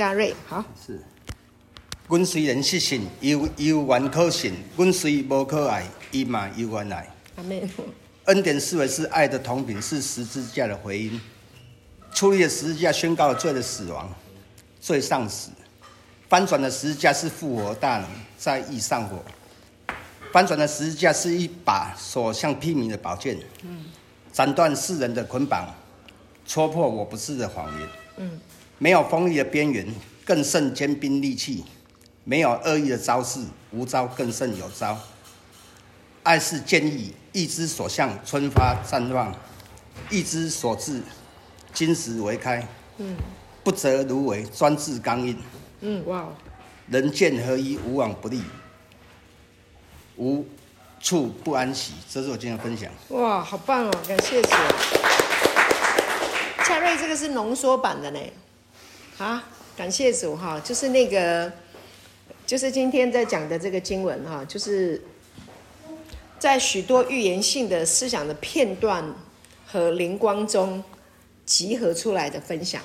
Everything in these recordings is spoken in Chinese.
嘉瑞，好。是。阮虽然失信，犹犹原可信；阮虽无可爱，伊嘛犹原爱。阿妹。恩典思维是爱的同品，是十字架的回音。矗立的十字架宣告了罪的死亡，罪丧死。翻转的十字架是复活大能，在义上火。翻转的十字架是一把所向披靡的宝剑，嗯，斩断世人的捆绑，戳破我不是的谎言，嗯，没有锋利的边缘，更胜坚兵利器；没有恶意的招式，无招更胜有招。爱是坚毅，意之所向，春发绽放；意之所至，金石为开。嗯，不折芦苇，专治刚硬。嗯，哇！人剑合一，无往不利，无处不安息。这是我今天的分享。哇，好棒哦！感谢主。嘉瑞，这个是浓缩版的呢。啊，感谢主哈，就是那个，就是今天在讲的这个经文哈，就是在许多预言性的思想的片段和灵光中集合出来的分享。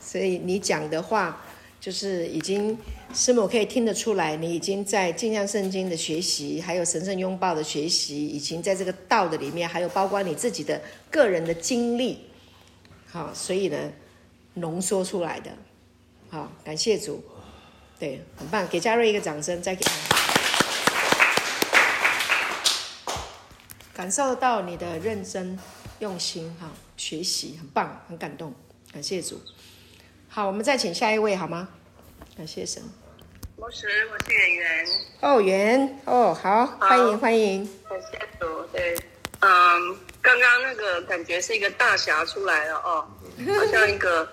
所以你讲的话。就是已经师母可以听得出来，你已经在镜像圣经的学习，还有神圣拥抱的学习，已经在这个道的里面，还有包括你自己的个人的经历，好，所以呢，浓缩出来的，好，感谢主，对，很棒，给嘉瑞一个掌声，再给他，感受到你的认真用心，哈，学习很棒，很感动，感谢主。好，我们再请下一位好吗？感谢神。牧师，我是圆圆。哦，圆哦，好，好，欢迎欢迎。感谢主，对，嗯，刚刚那个感觉是一个大侠出来了哦，好像一个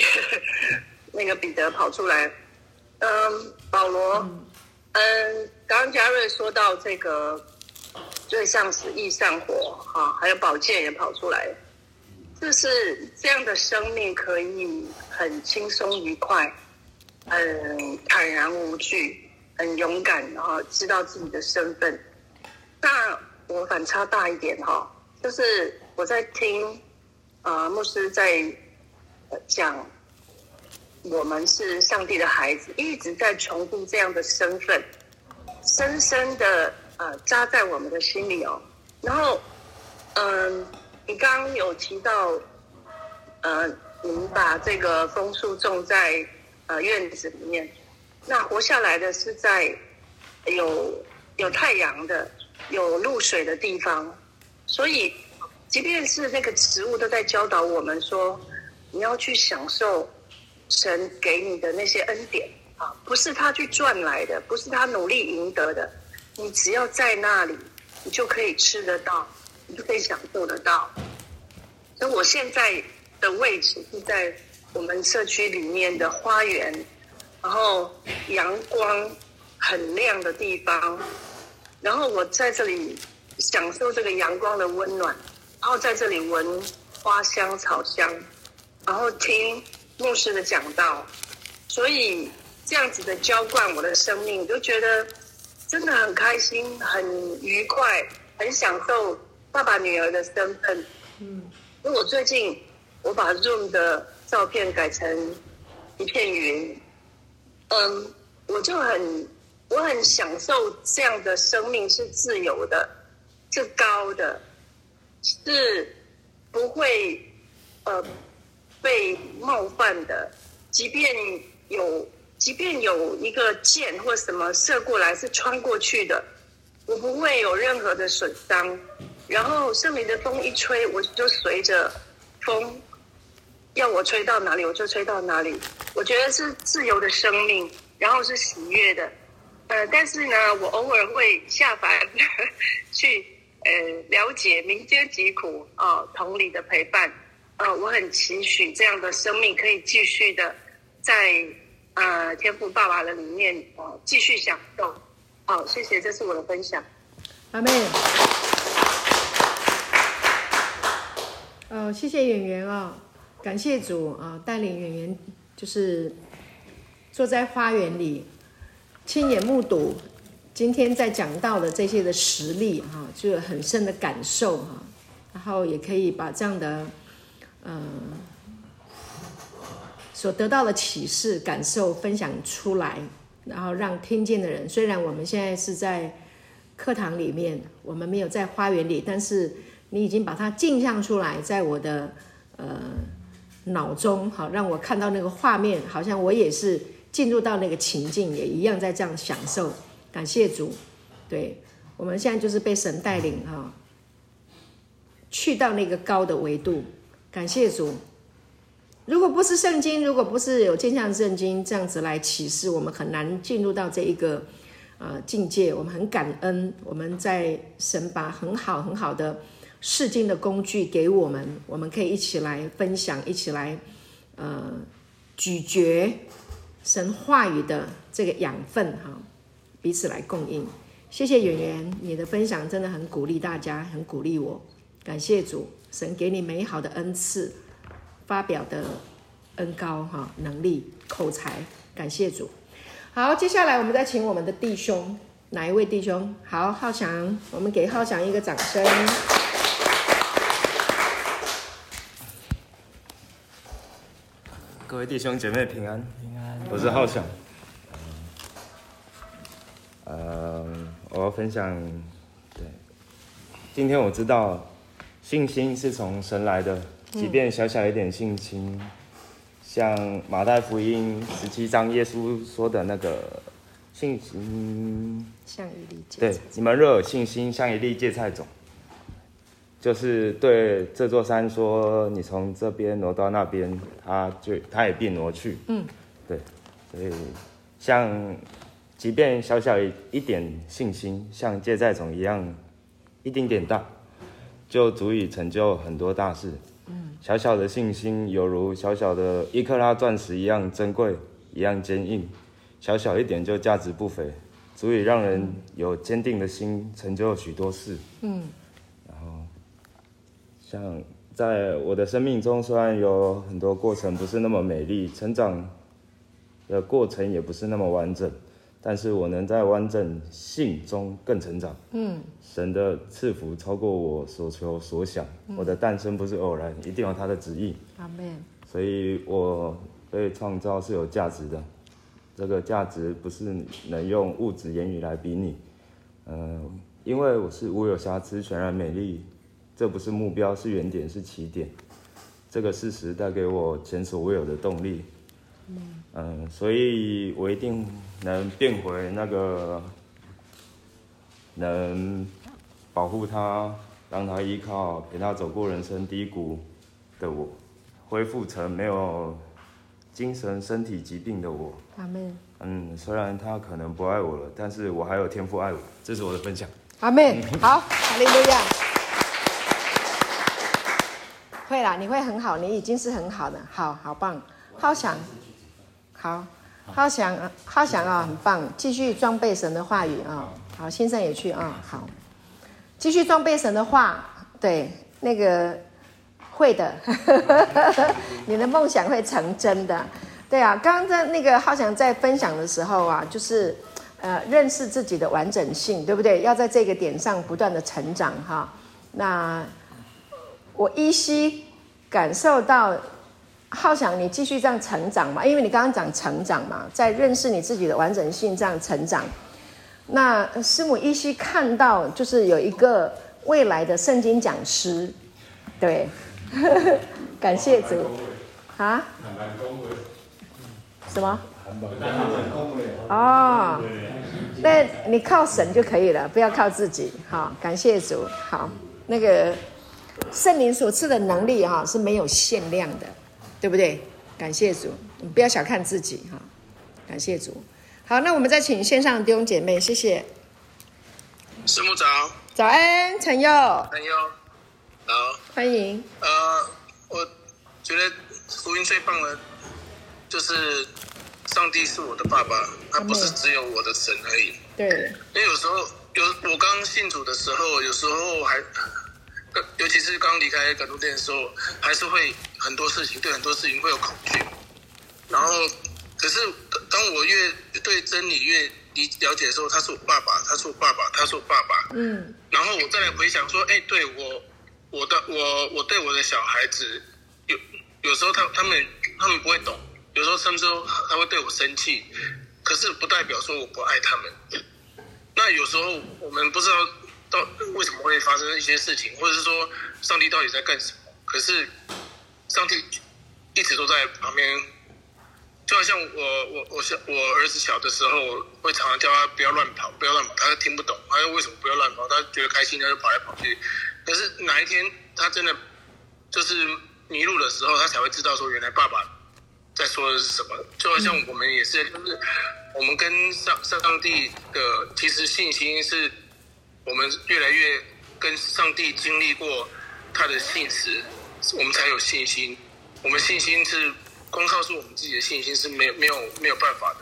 那个彼得跑出来。嗯，保罗，嗯，刚刚嘉瑞说到这个最上死，易上火，哈，还有宝剑也跑出来。就是这样的生命可以很轻松愉快，很坦然无惧，很勇敢，然后知道自己的身份。那我反差大一点哈，就是我在听啊、呃、牧师在讲，我们是上帝的孩子，一直在重复这样的身份，深深的呃扎在我们的心里哦。然后嗯。你刚刚有提到，呃，你们把这个枫树种在呃院子里面，那活下来的是在有有太阳的、有露水的地方，所以即便是那个植物都在教导我们说，你要去享受神给你的那些恩典啊，不是他去赚来的，不是他努力赢得的，你只要在那里，你就可以吃得到。你就可以享受得到。所以我现在的位置是在我们社区里面的花园，然后阳光很亮的地方，然后我在这里享受这个阳光的温暖，然后在这里闻花香草香，然后听牧师的讲道，所以这样子的浇灌我的生命，就觉得真的很开心、很愉快、很享受。爸爸女儿的身份，嗯，因为我最近我把 Zoom 的照片改成一片云，嗯，我就很我很享受这样的生命是自由的，是高的，是不会呃被冒犯的，即便有即便有一个箭或什么射过来是穿过去的，我不会有任何的损伤。然后圣灵的风一吹，我就随着风，要我吹到哪里我就吹到哪里。我觉得是自由的生命，然后是喜悦的。呃，但是呢，我偶尔会下凡 去呃了解民间疾苦啊、同理的陪伴。呃，我很期许这样的生命可以继续的在呃天父爸爸的里面呃继续享受。好、谢谢，这是我的分享。阿妹，呃，谢谢演员啊，感谢主啊，带领演员就是坐在花园里，亲眼目睹今天在讲到的这些的实例哈，就有很深的感受哈，然后也可以把这样的嗯所得到的启示、感受分享出来，然后让听见的人，虽然我们现在是在课堂里面，我们没有在花园里，但是你已经把它镜像出来，在我的呃脑中，好让我看到那个画面，好像我也是进入到那个情境，也一样在这样享受。感谢主，对，我们现在就是被神带领哈，去到那个高的维度。感谢主。如果不是圣经，如果不是有镜像圣经这样子来启示，我们很难进入到这一个呃境界。我们很感恩，我们在神把很好很好的释经的工具给我们，我们可以一起来分享，一起来呃咀嚼神话语的这个养分哈，彼此来供应。谢谢圆圆，你的分享真的很鼓励大家，很鼓励我。感谢主，神给你美好的恩赐。发表的恩高哈能力口才，感谢主。好，接下来我们再请我们的弟兄，哪一位弟兄？好，浩翔，我们给浩翔一个掌声。各位弟兄姐妹平安，平安。我是浩翔。呃，我要分享，对，今天我知道信心是从神来的。即便小小一点信心，像马太福音十七章耶稣说的那个信心，像一粒芥菜。对，你们若有信心，像一粒芥菜种，就是对这座山说：“你从这边挪到那边，它就它也必挪去。”嗯，对，所以像即便小小一点信心，像芥菜种一样，一丁点大，就足以成就很多大事。小小的信心，犹如小小的一克拉钻石一样珍贵，一样坚硬。小小一点就价值不菲，足以让人有坚定的心，成就许多事。嗯。然后，像在我的生命中，虽然有很多过程不是那么美丽，成长的过程也不是那么完整。但是我能在完整性中更成长。嗯，神的赐福超过我所求所想。嗯、我的诞生不是偶然，一定有他的旨意。阿门。所以我被创造是有价值的，这个价值不是能用物质言语来比拟。嗯、呃，因为我是无有瑕疵、全然美丽，这不是目标，是原点，是起点。这个事实带给我前所未有的动力。嗯，所以我一定能变回那个能保护他、让他依靠、陪他走过人生低谷的我，恢复成没有精神、身体疾病的我。阿妹。嗯，虽然他可能不爱我了，但是我还有天赋爱我。这是我的分享。阿妹。好，哈利路亚。会啦，你会很好，你已经是很好的，好好棒，好想。好，浩翔啊，浩翔啊，很棒！继续装备神的话语啊，好，先生也去啊，好，继续装备神的话，对，那个会的，你的梦想会成真的，对啊，刚刚在那个浩翔在分享的时候啊，就是呃，认识自己的完整性，对不对？要在这个点上不断的成长哈。那我依稀感受到。浩翔，你继续这样成长嘛？因为你刚刚讲成长嘛，在认识你自己的完整性这样成长。那师母依稀看到，就是有一个未来的圣经讲师，对，感谢主啊。什么？哦，那你靠神就可以了，不要靠自己。好，感谢主。好，那个圣灵所赐的能力哈是没有限量的。对不对？感谢主，你不要小看自己哈。感谢主。好，那我们再请线上的弟兄姐妹，谢谢。师母早。早安，陈佑。陈佑，好。欢迎。呃，我觉得福音最棒的，就是上帝是我的爸爸，他不是只有我的神而已。对。因为有时候有我刚信主的时候，有时候还。尤其是刚离开感动店的时候，还是会很多事情，对很多事情会有恐惧。然后，可是当我越对真理越理了解的时候，他是我爸爸，他是我爸爸，他是我爸爸。嗯。然后我再来回想说，哎，对我，我的我我对我的小孩子，有有时候他他们他们不会懂，有时候甚至他会对我生气，可是不代表说我不爱他们。那有时候我们不知道到为什么会发生一些事情，或者是说上帝到底在干什么？可是上帝一直都在旁边。就好像我我我小我儿子小的时候，我会常常叫他不要乱跑，不要乱跑，他听不懂，他说为什么不要乱跑？他觉得开心，他就跑来跑去。可是哪一天他真的就是迷路的时候，他才会知道说原来爸爸在说的是什么。就好像我们也是，就是我们跟上上帝的其实信心是，我们越来越跟上帝经历过他的信实，我们才有信心。我们信心是。光靠是我们自己的信心是没有没有没有办法的，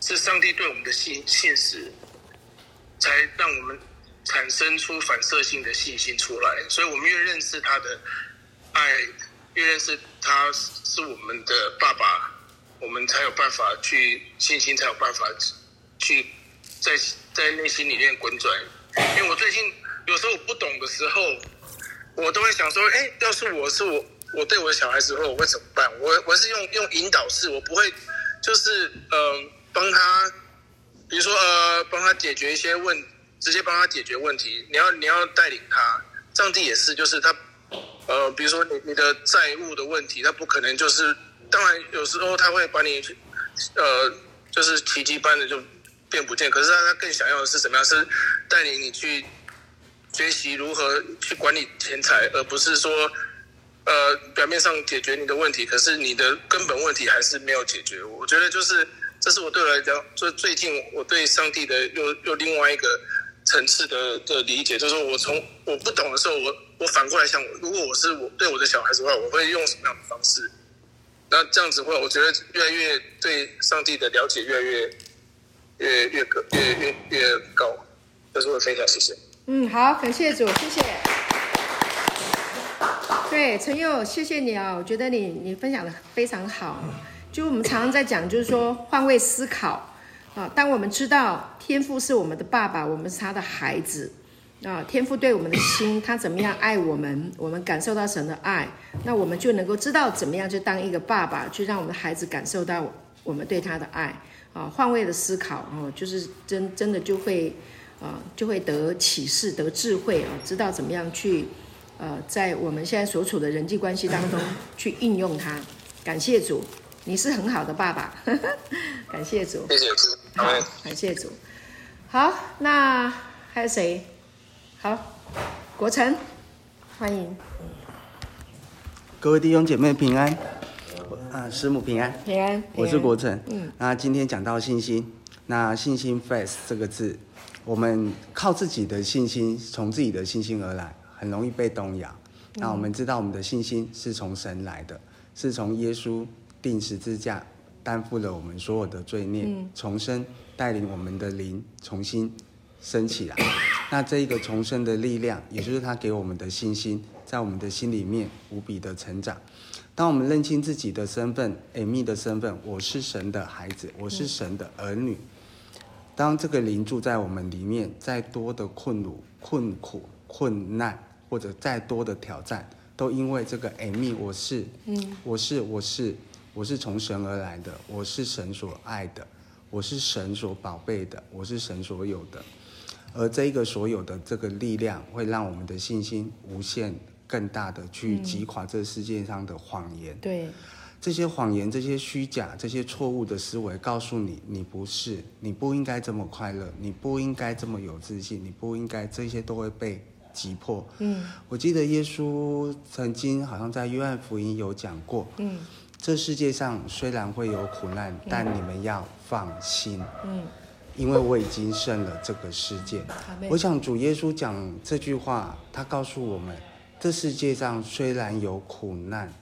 是上帝对我们的信信实，才让我们产生出反射性的信心出来。所以，我们越认识他的爱，越认识他是我们的爸爸，我们才有办法去信心，才有办法去在在内心里面滚转。因为我最近有时候我不懂的时候，我都会想说：哎，要是我是我。我对我的小孩子说我会怎么办？我我是用用引导式，我不会就是呃帮他，比如说呃帮他解决一些问，直接帮他解决问题。你要你要带领他，上帝也是，就是他呃比如说你你的债务的问题，他不可能就是，当然有时候他会把你呃就是奇迹般的就变不见，可是他他更想要的是什么样？是带领你去学习如何去管理钱财，而不是说。呃，表面上解决你的问题，可是你的根本问题还是没有解决。我觉得就是，这是我对我来讲，最最近我对上帝的又又另外一个层次的的理解，就是我从我不懂的时候，我我反过来想，如果我是我对我的小孩子的话，我会用什么样的方式？那这样子的话，我觉得越来越对上帝的了解越来越越越高，越越越，高。这是我的分享，谢谢。嗯，好，感谢主，谢谢。对，陈佑，谢谢你啊！我觉得你你分享的非常好。就我们常常在讲，就是说换位思考啊。当我们知道天父是我们的爸爸，我们是他的孩子啊，天父对我们的心，他怎么样爱我们，我们感受到神的爱，那我们就能够知道怎么样去当一个爸爸，去让我们的孩子感受到我们对他的爱啊。换位的思考啊，就是真真的就会啊，就会得启示、得智慧啊，知道怎么样去。呃，在我们现在所处的人际关系当中 去应用它，感谢主，你是很好的爸爸，感谢主，谢谢主，好，感谢主，好，那还有谁？好，国成，欢迎，各位弟兄姐妹平安，啊，师母平安，平安，我是国成，嗯，那今天讲到信心，那信心 faith 这个字，我们靠自己的信心，从自己的信心而来。很容易被动摇。那我们知道，我们的信心是从神来的，是从耶稣定十字架担负了我们所有的罪孽，重生，带领我们的灵重新升起来。那这一个重生的力量，也就是他给我们的信心，在我们的心里面无比的成长。当我们认清自己的身份，Amy 的身份，我是神的孩子，我是神的儿女。当这个灵住在我们里面，再多的困苦、困苦、困难。或者再多的挑战，都因为这个 Amy，我是，嗯，我是，我是，我是从神而来的，我是神所爱的，我是神所宝贝的，我是神所有的。而这一个所有的这个力量，会让我们的信心无限更大的去击垮这世界上的谎言。对，这些谎言、这些虚假、这些错误的思维，告诉你，你不是，你不应该这么快乐，你不应该这么有自信，你不应该，这些都会被。击破。嗯，我记得耶稣曾经好像在约翰福音有讲过。嗯，这世界上虽然会有苦难，嗯，但你们要放心。嗯，因为我已经胜了这个世界。嗯，我想主耶稣讲这句话，他告诉我们，这世界上虽然有苦难，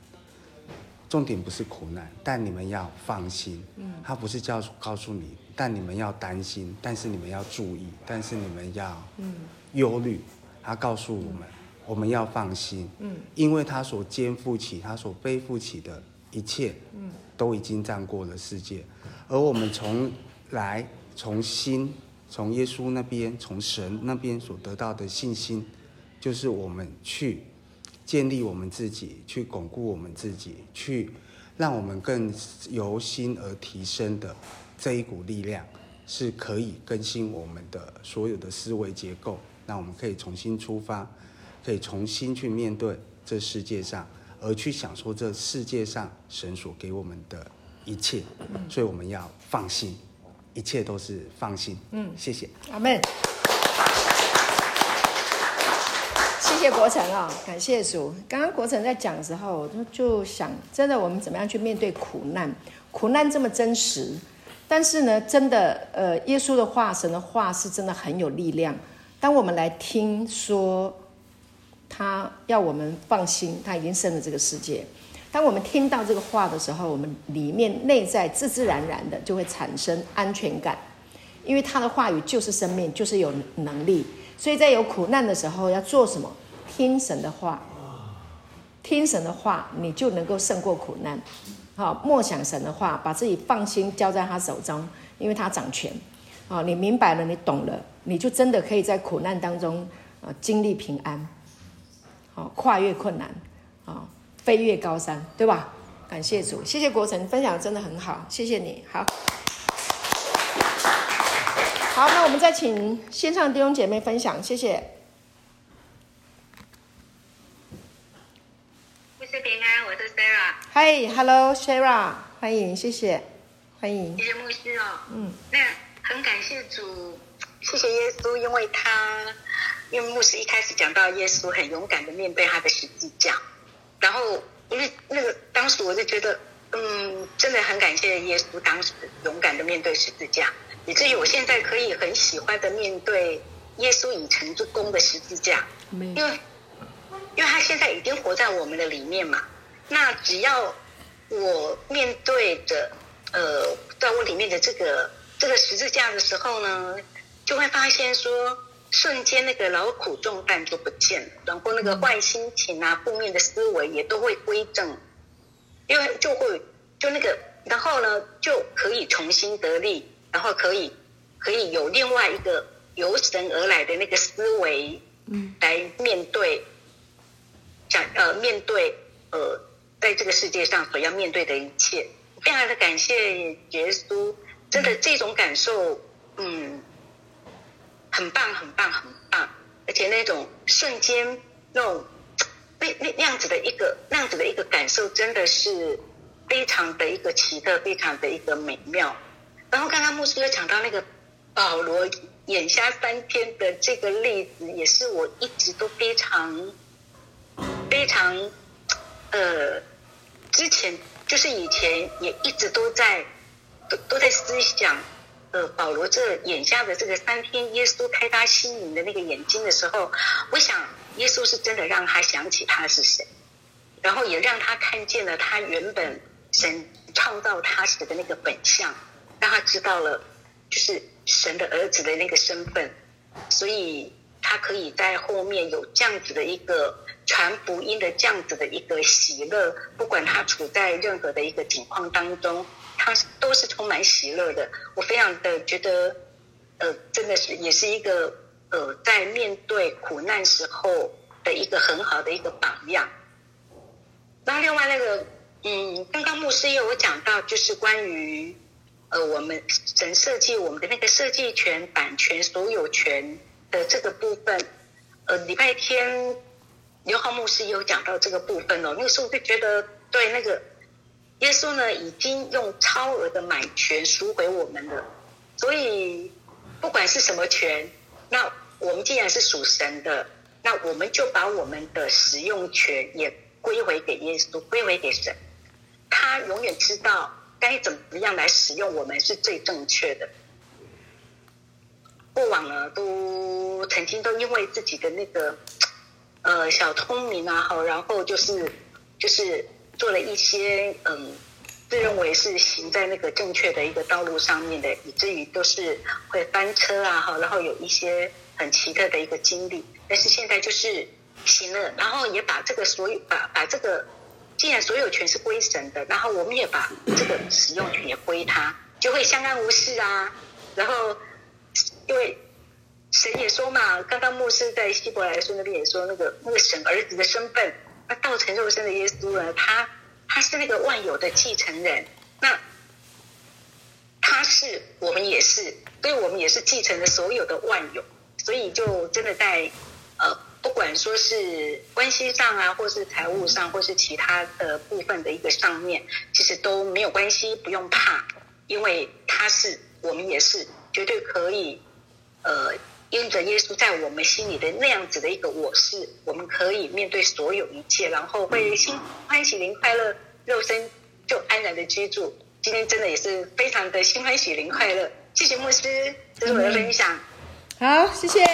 重点不是苦难，但你们要放心。嗯，他不是叫告诉你，但你们要担心，但是你们要注意，但是你们要嗯忧虑。他告诉我们，我们要放心，嗯，因为他所肩负起、他所背负起的一切，嗯，都已经战过了世界，而我们从来从心、从耶稣那边、从神那边所得到的信心，就是我们去建立我们自己，去巩固我们自己，去让我们更由心而提升的这一股力量，是可以更新我们的所有的思维结构，让我们可以重新出发，可以重新去面对这世界上，而去享受这世界上神所给我们的一切。所以我们要放心，一切都是放心。嗯，谢谢。阿门。谢谢国成啊、哦，感谢主。刚刚国成在讲的时候，我就就想，真的，我们怎么样去面对苦难？苦难这么真实，但是呢，真的，呃，耶稣的话，神的话是真的很有力量。当我们来听说，他要我们放心，他已经胜了这个世界。当我们听到这个话的时候，我们里面内在自自然然的就会产生安全感，因为他的话语就是生命，就是有能力。所以在有苦难的时候，要做什么？听神的话，听神的话，你就能够胜过苦难。好，默想神的话，把自己放心交在他手中，因为他掌权。好，你明白了，你懂了，你就真的可以在苦难当中啊经历平安。好，跨越困难，啊，飞越高山，对吧？感谢主，谢谢国成分享真的很好，谢谢你。好，好，那我们再请线上弟兄姐妹分享，谢谢。平安，我是 Sarah。Hi，Hello，Sarah，欢迎，谢谢，欢迎。谢谢牧师哦。嗯。那很感谢主，谢谢耶稣，因为他，因为牧师一开始讲到耶稣很勇敢的面对他的十字架，然后因为那个当时我就觉得，嗯，真的很感谢耶稣当时勇敢的面对十字架，以至于我现在可以很喜欢的面对耶稣已成之功的十字架，因为。因为他现在已经活在我们的里面嘛，那只要我面对着呃，在我里面的这个这个十字架的时候呢，就会发现说，瞬间那个劳苦重担就不见了，然后那个坏心情啊、负面的思维也都会归正，因为就会就那个，然后呢就可以重新得力，然后可以可以有另外一个由神而来的那个思维，嗯，来面对。想呃面对呃在这个世界上所要面对的一切，非常的感谢耶稣，真的这种感受嗯很棒很棒很棒，而且那种瞬间那种 那那那样子的一个那样子的一个感受，真的是非常的一个奇特，非常的一个美妙。然后刚刚牧师又讲到那个保罗眼瞎三天的这个例子，也是我一直都非常。非常，呃，之前就是以前也一直都在都都在思想，保罗这眼下的这个三天，耶稣开他心灵的那个眼睛的时候，我想耶稣是真的让他想起他是谁，然后也让他看见了他原本神创造他时的那个本相，让他知道了就是神的儿子的那个身份，所以他可以在后面有这样子的一个。传福音的这样子的一个喜乐，不管他处在任何的一个境况当中，他都是充满喜乐的。我非常的觉得，呃，真的是也是一个呃，在面对苦难时候的一个很好的一个榜样。那另外那个，嗯，刚刚牧师也有讲到，就是关于呃，我们神设计我们的那个设计权、版权、所有权的这个部分，呃，礼拜天。刘浩牧师也有讲到这个部分哦，那个时候就觉得，对那个耶稣呢，已经用超额的买权赎回我们了，所以不管是什么权，那我们既然是属神的，那我们就把我们的使用权也归回给耶稣，归回给神，他永远知道该怎么样来使用我们是最正确的。过往呢，都曾经都因为自己的那个。呃，小聪明啊，好，然后就是就是做了一些嗯，自认为是行在那个正确的一个道路上面的，以至于都是会翻车啊，好，然后有一些很奇特的一个经历。但是现在就是行了，然后也把这个所有把把这个，既然所有权是归神的，然后我们也把这个使用权也归他，就会相安无事啊。然后因为。神也说嘛，刚刚牧师在希伯来书那边也说，那个那个神儿子的身份，那道成肉身的耶稣呢，他他是那个万有的继承人，那他是我们也是，所以我们也是继承了所有的万有，所以就真的在呃，不管说是关系上啊，或是财务上，或是其他的部分的一个上面，其实都没有关系，不用怕，因为他是我们也是绝对可以，呃。因着耶稣在我们心里的那样子的一个我是，我们可以面对所有一切，然后会心欢喜灵快乐，肉身就安然的居住。今天真的也是非常的心欢喜灵快乐。谢谢牧师，这是我的分享。好，谢谢，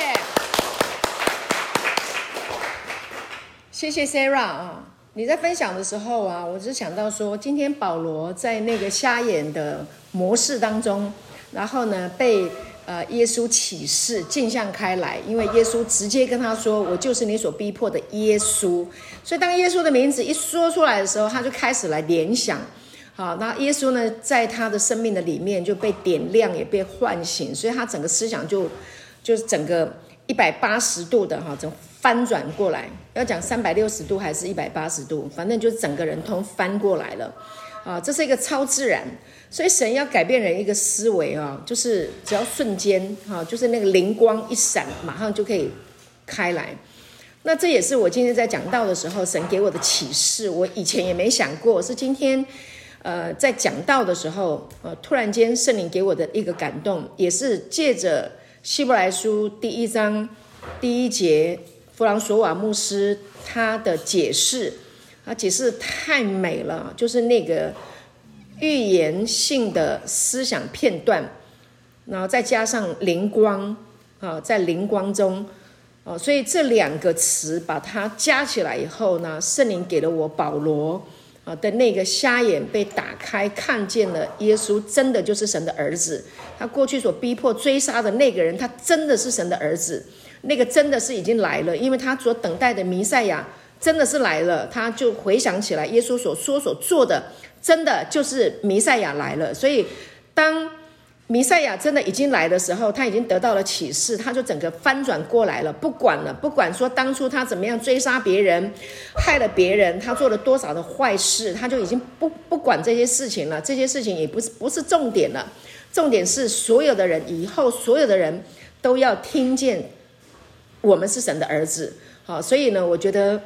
谢谢 Sarah 啊！你在分享的时候啊，我只想到说，今天保罗在那个瞎眼的模式当中，然后呢被。呃，耶稣启示镜像开来，因为耶稣直接跟他说：“我就是你所逼迫的耶稣。”所以当耶稣的名字一说出来的时候，他就开始来联想。好，那耶稣呢，在他的生命的里面就被点亮，也被唤醒，所以他整个思想就就是整个一百八十度的哈，整翻转过来。要讲三百六十度还是一百八十度，反正就是整个人通翻过来了。啊，这是一个超自然。所以神要改变人一个思维啊，就是只要瞬间哈，就是那个灵光一闪，马上就可以开来。那这也是我今天在讲道的时候，神给我的启示。我以前也没想过，是今天呃在讲道的时候，呃突然间圣灵给我的一个感动，也是借着希伯来书第一章第一节，弗朗索瓦牧师他的解释，他解释太美了，就是那个。预言性的思想片段，然后再加上灵光啊，在灵光中，哦，所以这两个词把它加起来以后呢，圣灵给了我保罗啊的那个瞎眼被打开，看见了耶稣真的就是神的儿子。他过去所逼迫追杀的那个人，他真的是神的儿子，那个真的是已经来了，因为他所等待的弥赛亚真的是来了，他就回想起来耶稣所说所做的。真的就是弥赛亚来了，所以当弥赛亚真的已经来的时候，他已经得到了启示，他就整个翻转过来了，不管了，不管说当初他怎么样追杀别人，害了别人，他做了多少的坏事，他就已经不不管这些事情了，这些事情也不是不是重点了，重点是所有的人以后所有的人都要听见我们是神的儿子，好，所以呢，我觉得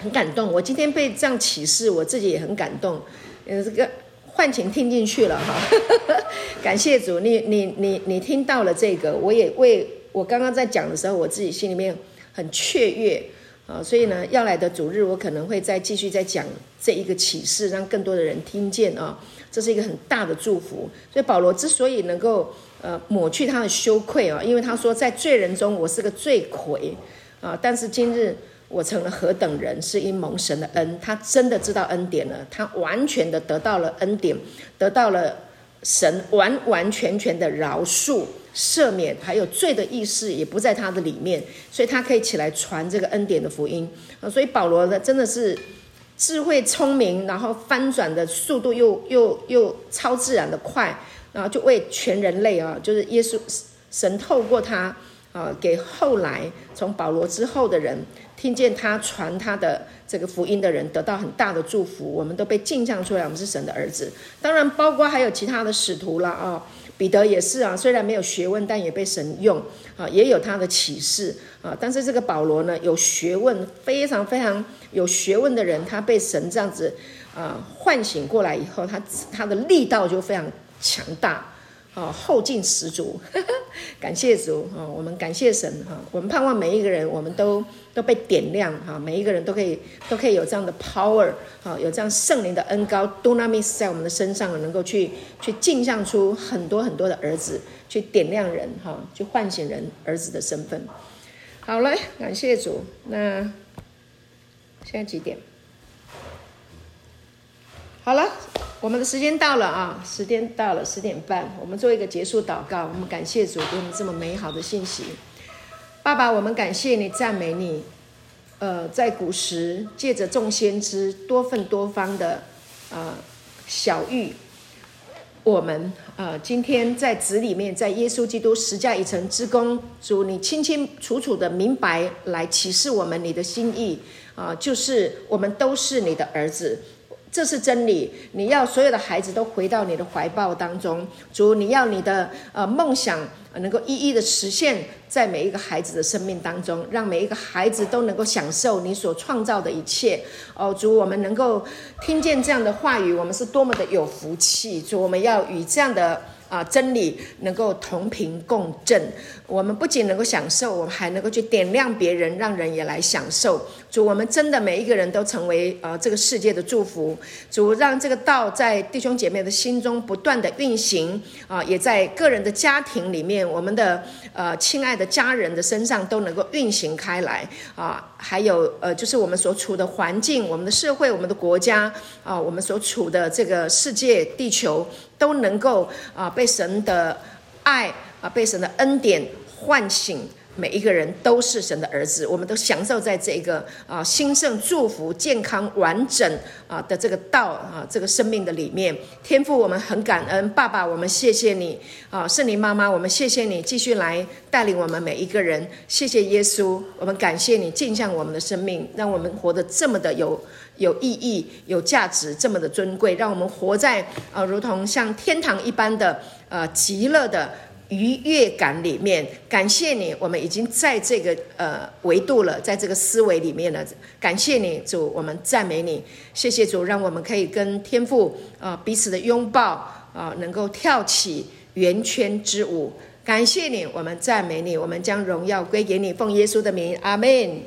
很感动，我今天被这样启示，我自己也很感动。呃，这个唤醒听进去了哈，感谢主，你你你你听到了这个，我也为我刚刚在讲的时候，我自己心里面很雀跃啊，所以呢，要来的主日，我可能会再继续再讲这一个启示，让更多的人听见啊，这是一个很大的祝福。所以保罗之所以能够呃抹去他的羞愧啊，因为他说在罪人中我是个罪魁啊，但是今日。我成了何等人，是因蒙神的恩。他真的知道恩典了，他完全的得到了恩典，得到了神完完全全的饶恕、赦免，还有罪的意识也不在他的里面，所以他可以起来传这个恩典的福音啊。所以保罗呢，真的是智慧聪明，然后翻转的速度又又又超自然的快，然后就为全人类啊，就是耶稣神透过他啊，给后来从保罗之后的人。听见他传他的这个福音的人得到很大的祝福，我们都被镜像出来，我们是神的儿子。当然，包括还有其他的使徒了啊，彼得也是啊，虽然没有学问，但也被神用啊，也有他的启示啊。但是这个保罗呢，有学问，非常非常有学问的人，他被神这样子啊唤醒过来以后，他他的力道就非常强大。哦，后劲十足，呵呵，感谢主啊！我们感谢神哈！我们盼望每一个人，我们都都被点亮哈！每一个人都可以都可以有这样的 power 哈，有这样圣灵的恩膏 dunamis 在我们的身上，能够去去镜像出很多很多的儿子，去点亮人哈，去唤醒人儿子的身份。好嘞，感谢主。那现在几点？好了。我们的时间到了啊，时间到了十点半，我们做一个结束祷告。我们感谢主给我们这么美好的信息，爸爸，我们感谢你，赞美你。呃，在古时借着众先知多份多方的呃晓諭，我们呃今天在子里面，在耶稣基督十架一成之功，主你清清楚楚的明白来启示我们你的心意啊，就是我们都是你的儿子。这是真理。你要所有的孩子都回到你的怀抱当中，主，你要你的呃梦想能够一一的实现，在每一个孩子的生命当中，让每一个孩子都能够享受你所创造的一切。哦，主，我们能够听见这样的话语，我们是多么的有福气。主，我们要与这样的。啊，真理能够同频共振，我们不仅能够享受，我们还能够去点亮别人，让人也来享受。主，我们真的每一个人都成为呃这个世界的祝福。主，让这个道在弟兄姐妹的心中不断的运行啊，也在个人的家庭里面，我们的呃亲爱的家人的身上都能够运行开来啊。还有呃，就是我们所处的环境、我们的社会、我们的国家啊，我们所处的这个世界、地球。都能够啊被神的爱啊被神的恩典唤醒，每一个人都是神的儿子，我们都享受在这个啊兴盛、祝福、健康、完整啊的这个道啊这个生命的里面。天父，我们很感恩，爸爸，我们谢谢你啊，圣灵妈妈，我们谢谢你继续来带领我们每一个人。谢谢耶稣，我们感谢你镜像我们的生命，让我们活得这么的有。有意义、有价值，这么的尊贵，让我们活在啊，如同像天堂一般的呃极乐的愉悦感里面。感谢你，我们已经在这个呃维度了，在这个思维里面了。感谢你，主，我们赞美你。谢谢主，让我们可以跟天父呃彼此的拥抱啊、能够跳起圆圈之舞。感谢你，我们赞美你，我们将荣耀归给你，奉耶稣的名，阿门。